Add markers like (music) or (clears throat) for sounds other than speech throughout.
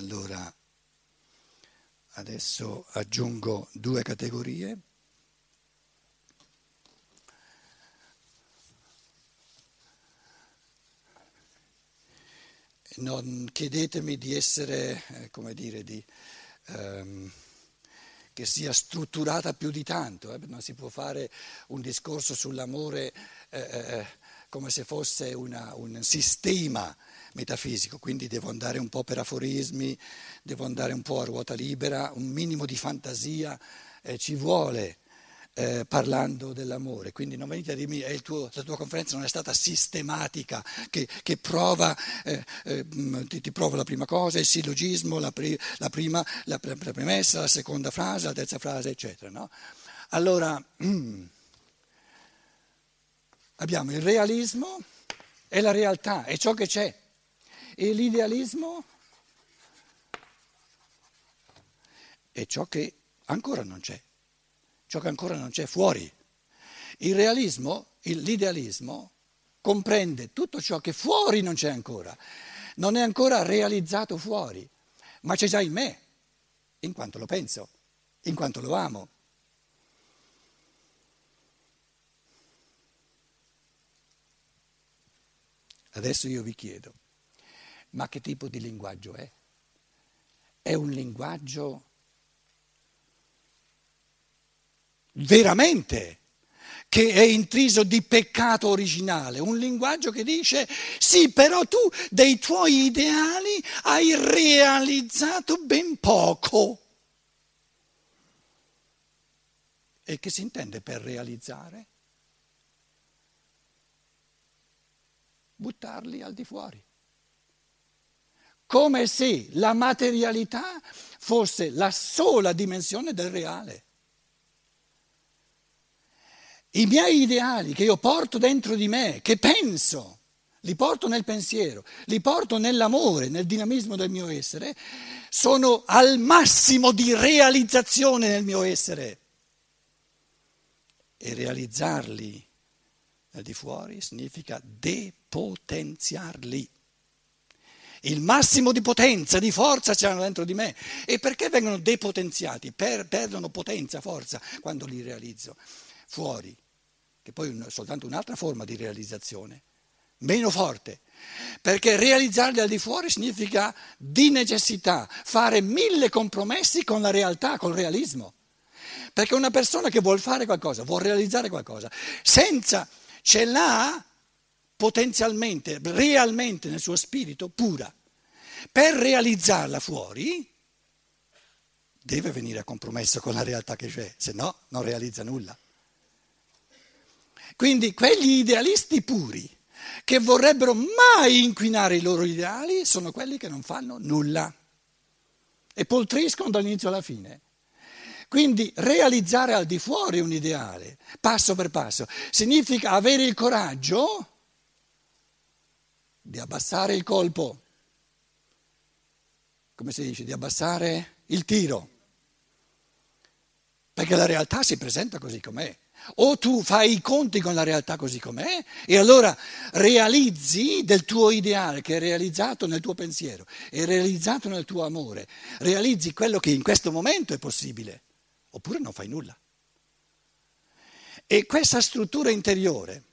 Allora, adesso aggiungo due categorie. Non chiedetemi di essere, eh, come dire, di, ehm, che sia strutturata più di tanto, eh, non si può fare un discorso sull'amore eh, eh come se fosse una, un sistema metafisico, quindi devo andare un po' per aforismi, devo andare un po' a ruota libera, un minimo di fantasia eh, ci vuole eh, parlando dell'amore, quindi non venite a dirmi che eh, la tua conferenza non è stata sistematica, che, che prova, eh, eh, ti, ti, prova la prima cosa, il sillogismo, la, pri, la, prima, la, la, premessa, la seconda frase, la terza frase, eccetera. No? Allora, (clears throat) abbiamo il realismo e la realtà, è ciò che c'è. E l'idealismo è ciò che ancora non c'è, ciò che ancora non c'è fuori. Il realismo, l'idealismo, comprende tutto ciò che fuori non c'è ancora, non è ancora realizzato fuori, ma c'è già in me, in quanto lo penso, in quanto lo amo. Adesso io vi chiedo, ma che tipo di linguaggio è? È un linguaggio veramente che è intriso di peccato originale, un linguaggio che dice sì, però tu dei tuoi ideali hai realizzato ben poco. E che si intende per realizzare? Buttarli al di fuori come se la materialità fosse la sola dimensione del reale. I miei ideali che io porto dentro di me, che penso, li porto nel pensiero, li porto nell'amore, nel dinamismo del mio essere, sono al massimo di realizzazione nel mio essere. E realizzarli al di fuori significa depotenziarli il massimo di potenza, di forza c'erano dentro di me. E perché vengono depotenziati? Per, perdono potenza, forza quando li realizzo fuori, che poi è soltanto un'altra forma di realizzazione, meno forte. Perché realizzarli al di fuori significa di necessità fare mille compromessi con la realtà, col realismo. Perché una persona che vuole fare qualcosa, vuole realizzare qualcosa, senza ce l'ha potenzialmente, realmente nel suo spirito pura. Per realizzarla fuori deve venire a compromesso con la realtà che c'è, se no non realizza nulla. Quindi quegli idealisti puri che vorrebbero mai inquinare i loro ideali sono quelli che non fanno nulla e poltriscono dall'inizio alla fine. Quindi realizzare al di fuori un ideale, passo per passo, significa avere il coraggio di abbassare il colpo, come si dice, di abbassare il tiro, perché la realtà si presenta così com'è. O tu fai i conti con la realtà così com'è e allora realizzi del tuo ideale che è realizzato nel tuo pensiero, è realizzato nel tuo amore, realizzi quello che in questo momento è possibile, oppure non fai nulla. E questa struttura interiore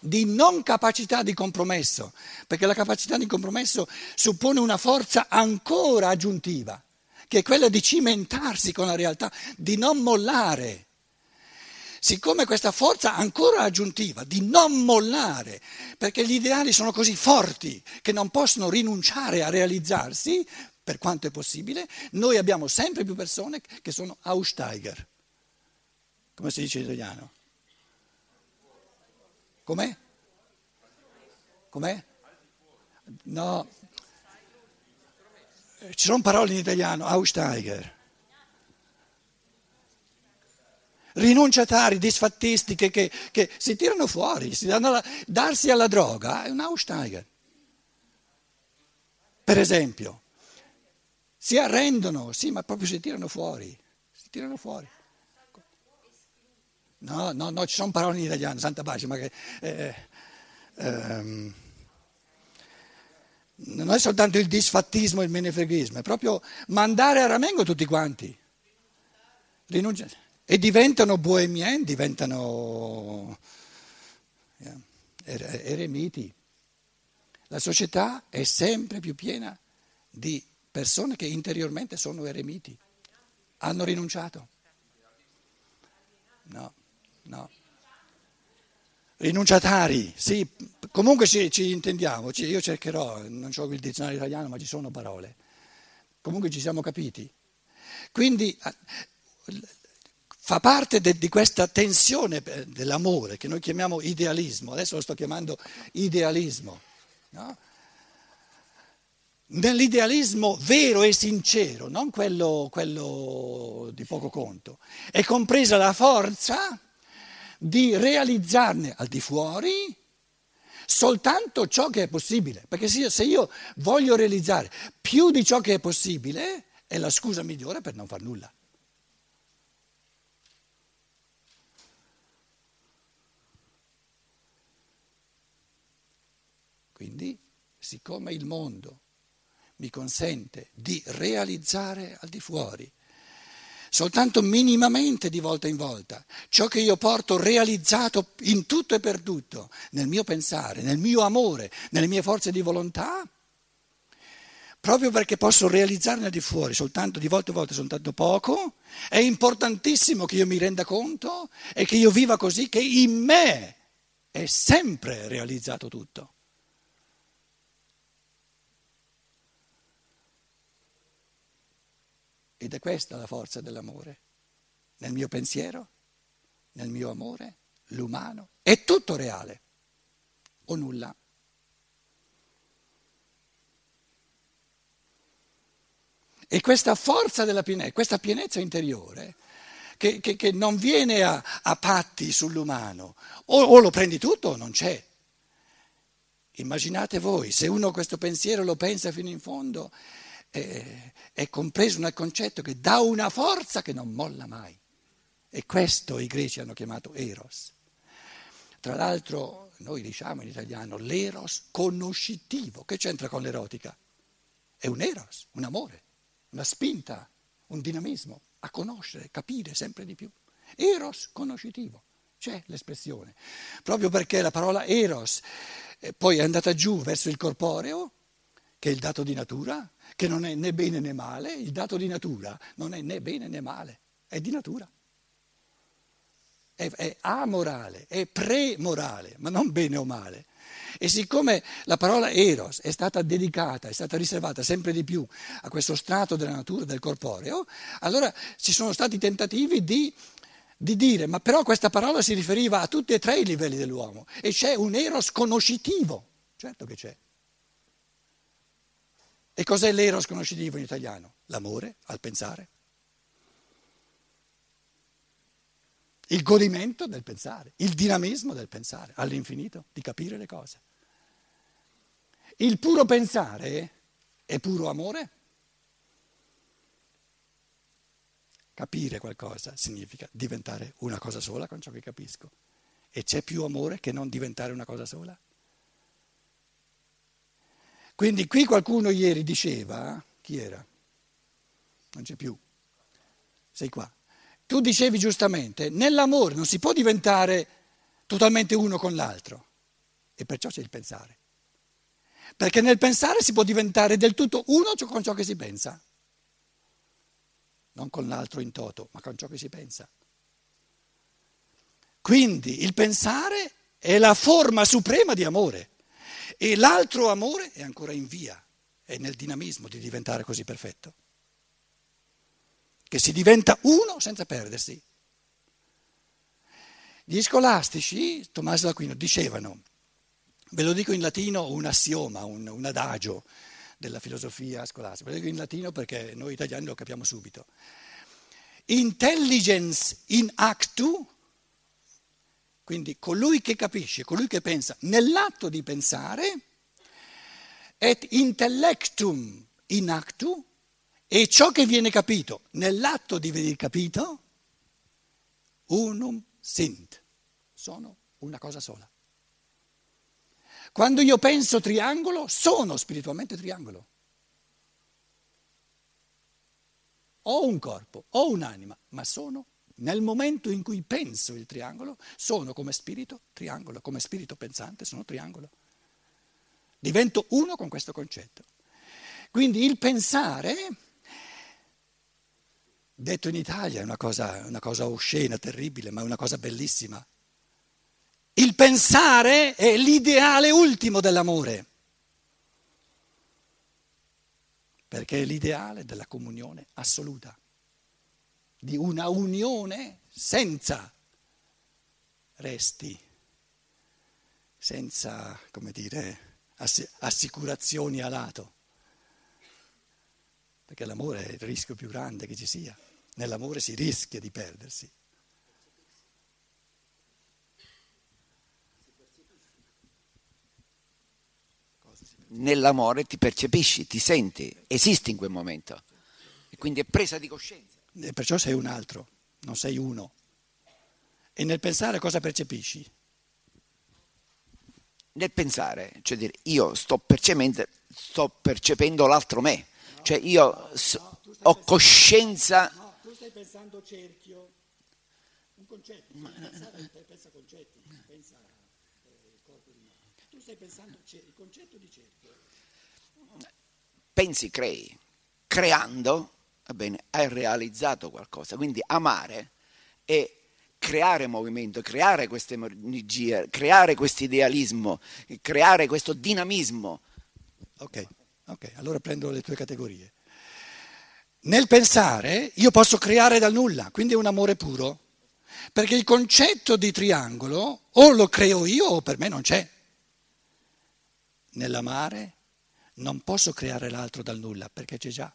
di non capacità di compromesso, perché la capacità di compromesso suppone una forza ancora aggiuntiva, che è quella di cimentarsi con la realtà, di non mollare. Siccome questa forza ancora aggiuntiva di non mollare, perché gli ideali sono così forti che non possono rinunciare a realizzarsi, per quanto è possibile, noi abbiamo sempre più persone che sono Aussteiger, come si dice in italiano. Com'è? Com'è? No, ci sono parole in italiano, Aussteiger. Rinunciatari, disfattisti che, che, che, si tirano fuori, si alla, darsi alla droga è un Aussteiger. Per esempio, si arrendono, sì, ma proprio si tirano fuori, si tirano fuori. No, no, no, ci sono parole in italiano, santa pace, ma che... Eh, ehm, non è soltanto il disfattismo e il menefreghismo, è proprio mandare a ramengo tutti quanti. Rinunciare. E diventano bohemien, diventano eremiti. La società è sempre più piena di persone che interiormente sono eremiti, hanno rinunciato. No, no. Rinunciatari, sì, comunque ci, ci intendiamo, io cercherò, non ho il dizionario italiano, ma ci sono parole. Comunque ci siamo capiti. Quindi fa parte de, di questa tensione dell'amore che noi chiamiamo idealismo, adesso lo sto chiamando idealismo. No? Nell'idealismo vero e sincero, non quello, quello di poco conto, è compresa la forza di realizzarne al di fuori soltanto ciò che è possibile, perché se io voglio realizzare più di ciò che è possibile, è la scusa migliore per non far nulla. Quindi, siccome il mondo mi consente di realizzare al di fuori, soltanto minimamente di volta in volta, ciò che io porto realizzato in tutto e per tutto, nel mio pensare, nel mio amore, nelle mie forze di volontà, proprio perché posso realizzarne al di fuori soltanto di volta in volta soltanto poco, è importantissimo che io mi renda conto e che io viva così che in me è sempre realizzato tutto. Ed è questa la forza dell'amore. Nel mio pensiero, nel mio amore, l'umano, è tutto reale o nulla. E questa forza della pienezza, questa pienezza interiore, che, che, che non viene a, a, patti sull'umano, o, o lo prendi tutto o non c'è. Immaginate voi, se uno questo pensiero lo pensa fino in fondo, è, è compreso nel concetto che dà una forza che non molla mai. E questo i greci hanno chiamato eros. Tra l'altro noi diciamo in italiano l'eros conoscitivo. Che c'entra con l'erotica? È un eros, un amore, una spinta, un dinamismo a conoscere, capire sempre di più. Eros conoscitivo, c'è l'espressione. Proprio perché la parola eros eh, poi è andata giù verso il corporeo, che è il dato di natura, che non è né bene né male, il dato di natura non è né bene né male, è di natura. È, è amorale, è premorale, ma non bene o male. E siccome la parola eros è stata dedicata, è stata riservata sempre di più a questo strato della natura, del corporeo, allora ci sono stati tentativi di, di dire, ma però questa parola si riferiva a tutti e tre i livelli dell'uomo e c'è un eros conoscitivo, certo che c'è. E cos'è l'eros conoscitivo in italiano? L'amore al pensare. Il godimento del pensare, il dinamismo del pensare, all'infinito, di capire le cose. Il puro pensare è puro amore? Capire qualcosa significa diventare una cosa sola con ciò che capisco. E c'è più amore che non diventare una cosa sola? Quindi qui qualcuno ieri diceva, chi era? Non c'è più, sei qua. Tu dicevi giustamente, nell'amore non si può diventare totalmente uno con l'altro e perciò c'è il pensare. Perché nel pensare si può diventare del tutto uno con ciò che si pensa, non con l'altro in toto, ma con ciò che si pensa. Quindi il pensare è la forma suprema di amore. E l'altro amore è ancora in via, è nel dinamismo di diventare così perfetto, che si diventa uno senza perdersi. Gli scolastici, Tommaso d'Aquino, dicevano, ve lo dico in latino, un assioma, un, un adagio della filosofia scolastica, ve lo dico in latino perché noi italiani lo capiamo subito. Intelligence in actu quindi colui che capisce, colui che pensa nell'atto di pensare, et intellectum in actu, e ciò che viene capito nell'atto di venire capito, unum sint, sono una cosa sola. Quando io penso triangolo, sono spiritualmente triangolo. Ho un corpo, ho un'anima, ma sono, nel momento in cui penso il triangolo, sono come spirito triangolo, come spirito pensante sono triangolo. Divento uno con questo concetto. Quindi il pensare, detto in Italia, è una cosa, una cosa oscena, terribile, ma è una cosa bellissima. Il pensare è l'ideale ultimo dell'amore, perché è l'ideale della comunione assoluta, di una unione senza resti, senza, come dire, assicurazioni a lato, perché l'amore è il rischio più grande che ci sia, nell'amore si rischia di perdersi. nell'amore ti percepisci, ti senti, esisti in quel momento. E quindi è presa di coscienza. E perciò sei un altro, non sei uno. E nel pensare cosa percepisci? Nel pensare, cioè dire io sto percependo, sto percependo l'altro me, cioè io so, no, ho coscienza. No, tu stai pensando cerchio, un concetto, ma, pensare, pensa concetti, pensa eh, il corpo di me. Tu stai pensando il concetto di cerchio pensi, crei. Creando, bene, hai realizzato qualcosa. Quindi amare è creare movimento, creare queste energie, creare questo idealismo, creare questo dinamismo. Ok, ok, allora prendo le tue categorie. Nel pensare io posso creare dal nulla, quindi è un amore puro, perché il concetto di triangolo o lo creo io o per me non c'è. Nell'amare non posso creare l'altro dal nulla perché c'è già.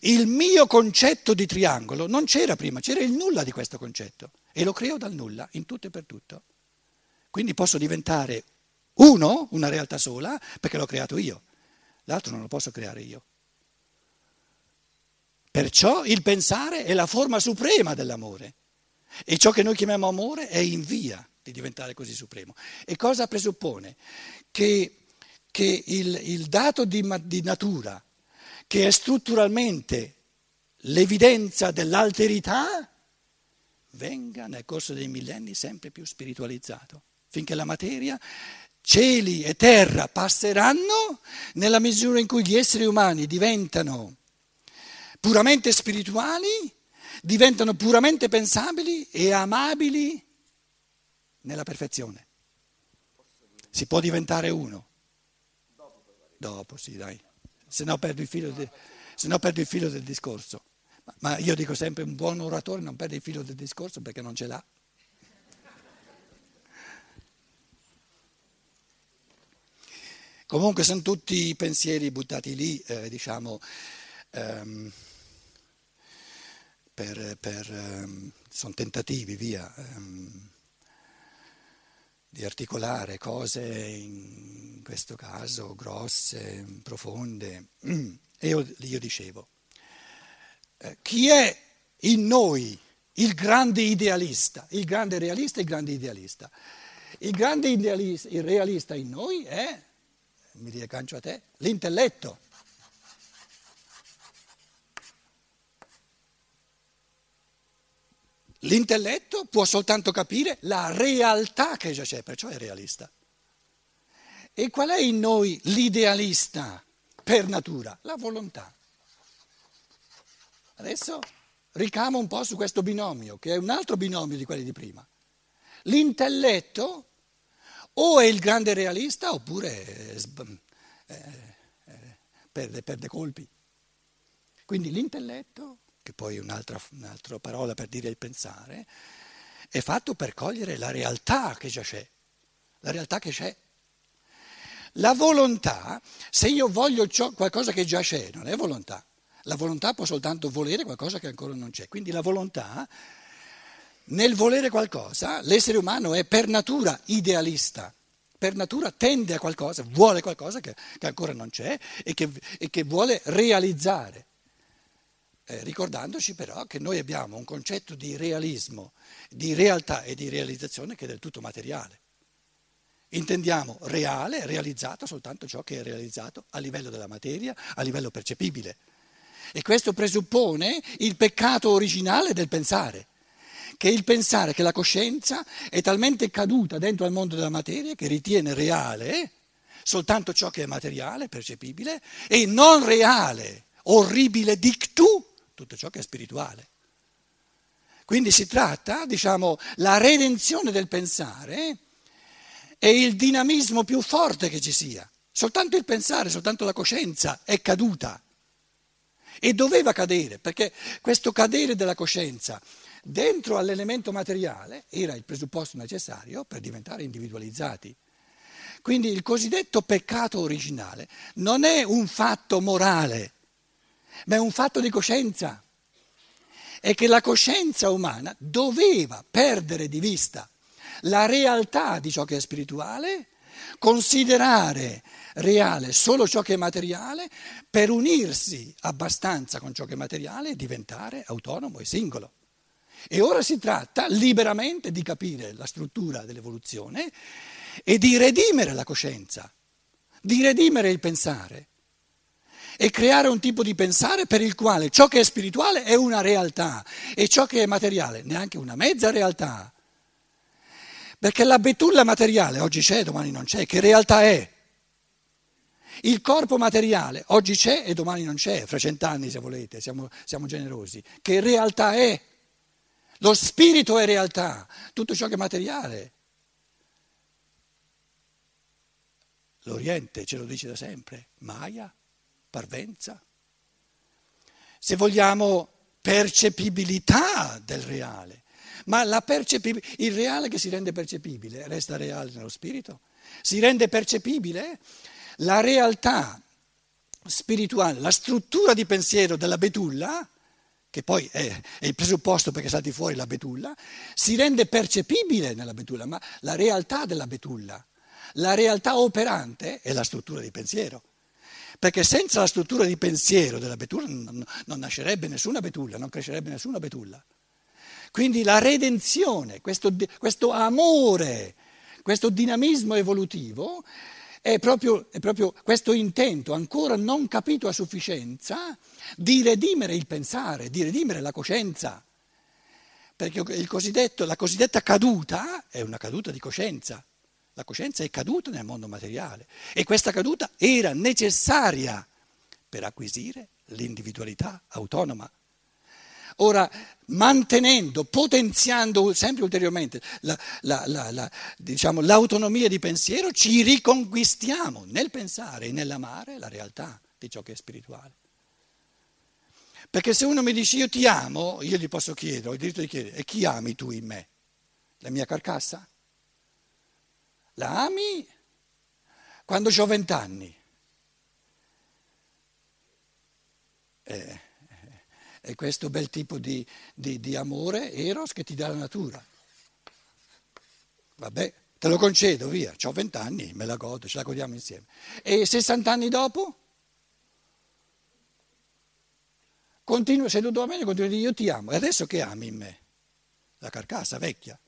Il mio concetto di triangolo non c'era prima, c'era il nulla di questo concetto e lo creo dal nulla, in tutto e per tutto. Quindi posso diventare uno, una realtà sola, perché l'ho creato io, l'altro non lo posso creare io. Perciò il pensare è la forma suprema dell'amore e ciò che noi chiamiamo amore è in via di diventare così supremo. E cosa presuppone? Che, che il, il, dato di, di natura, che è strutturalmente l'evidenza dell'alterità, venga nel corso dei millenni sempre più spiritualizzato, finché la materia, cieli e terra passeranno nella misura in cui gli esseri umani diventano puramente spirituali, diventano puramente pensabili e amabili nella perfezione. Si può diventare uno. Dopo, sì, dai. Se no perdo il filo, de, no perdo il filo del discorso. Ma, ma io dico sempre un buon oratore non perde il filo del discorso perché non ce l'ha. Comunque sono tutti pensieri buttati lì, eh, diciamo, ehm, per, per, ehm, sono tentativi, via. Ehm, di articolare cose, in questo caso grosse, profonde. E io, io dicevo, eh, chi è in noi il grande idealista, il grande realista e il grande idealista? Il grande idealista, il realista in noi è, mi riaggancio a te, l'intelletto. L'intelletto può soltanto capire la realtà che già c'è, perciò è realista. E qual è in noi l'idealista per natura? La volontà. Adesso ricamo un po' su questo binomio, che è un altro binomio di quelli di prima. L'intelletto o è il grande realista oppure eh, eh, perde, perde colpi. Quindi l'intelletto che poi è un'altra, un'altra parola per dire il pensare, è fatto per cogliere la realtà che già c'è, la realtà che c'è. La volontà, se io voglio ciò, qualcosa che già c'è, non è volontà. La volontà può soltanto volere qualcosa che ancora non c'è. Quindi la volontà, nel volere qualcosa, l'essere umano è per natura idealista, per natura tende a qualcosa, vuole qualcosa che, che ancora non c'è e che, e che vuole realizzare eh, ricordandoci però che noi abbiamo un concetto di realismo, di realtà e di realizzazione che è del tutto materiale. intendiamo reale, realizzato soltanto ciò che è realizzato a livello della materia, a livello percepibile. E questo presuppone il peccato originale del pensare, che il pensare che la coscienza è talmente caduta dentro al mondo della materia che ritiene reale soltanto ciò che è materiale, percepibile, e non reale, orribile dictu, tutto ciò che è spirituale. Quindi si tratta, diciamo, la redenzione del pensare è il dinamismo più forte che ci sia. Soltanto il pensare, soltanto la coscienza è caduta. E doveva cadere, perché questo cadere della coscienza dentro all'elemento materiale era il presupposto necessario per diventare individualizzati. Quindi il cosiddetto peccato originale non è un fatto morale, ma è un fatto di coscienza. È che la coscienza umana doveva perdere di vista la realtà di ciò che è spirituale, considerare reale solo ciò che è materiale per unirsi abbastanza con ciò che è materiale e diventare autonomo e singolo. E ora si tratta liberamente di capire la struttura dell'evoluzione e di redimere la coscienza, di redimere il pensare e creare un tipo di pensare per il quale ciò che è spirituale è una realtà e ciò che è materiale neanche una mezza realtà. Perché la betulla materiale oggi c'è, domani non c'è, che realtà è? Il corpo materiale oggi c'è e domani non c'è, fra cent'anni se volete, siamo, siamo generosi. Che realtà è? Lo spirito è realtà, tutto ciò che è materiale L'Oriente ce lo dice da sempre, Maya, parvenza. Se vogliamo percepibilità del reale, ma il reale che si rende percepibile resta reale nello spirito? Si rende percepibile la realtà spirituale, la struttura di pensiero della betulla, che poi è il presupposto perché salti fuori la betulla, si rende percepibile nella betulla, ma la realtà della betulla la realtà operante è la struttura di pensiero. Perché senza la struttura di pensiero della betulla non, non nascerebbe nessuna betulla, non crescerebbe nessuna betulla. Quindi la redenzione, questo, questo amore, questo dinamismo evolutivo è proprio, è proprio, questo intento ancora non capito a sufficienza di redimere il pensare, di redimere la coscienza. Perché la cosiddetta caduta è una caduta di coscienza. La coscienza è caduta nel mondo materiale e questa caduta era necessaria per acquisire l'individualità autonoma. Ora, mantenendo, potenziando sempre ulteriormente la, la, la, diciamo, l'autonomia di pensiero, ci riconquistiamo nel pensare e nell'amare la realtà di ciò che è spirituale. Perché se uno mi dice io ti amo, io gli posso chiedere, ho il diritto di chiedere, e chi ami tu in me? La mia carcassa? La ami quando ho vent'anni. Eh, è questo bel tipo di, di, di amore, eros, che ti dà la natura. Vabbè, te lo concedo, via, ho vent'anni, me la godo, ce la godiamo insieme. E 60 anni dopo? Continuo, seduto a me, continuo a dire io ti amo. E adesso che ami in me? La carcassa vecchia.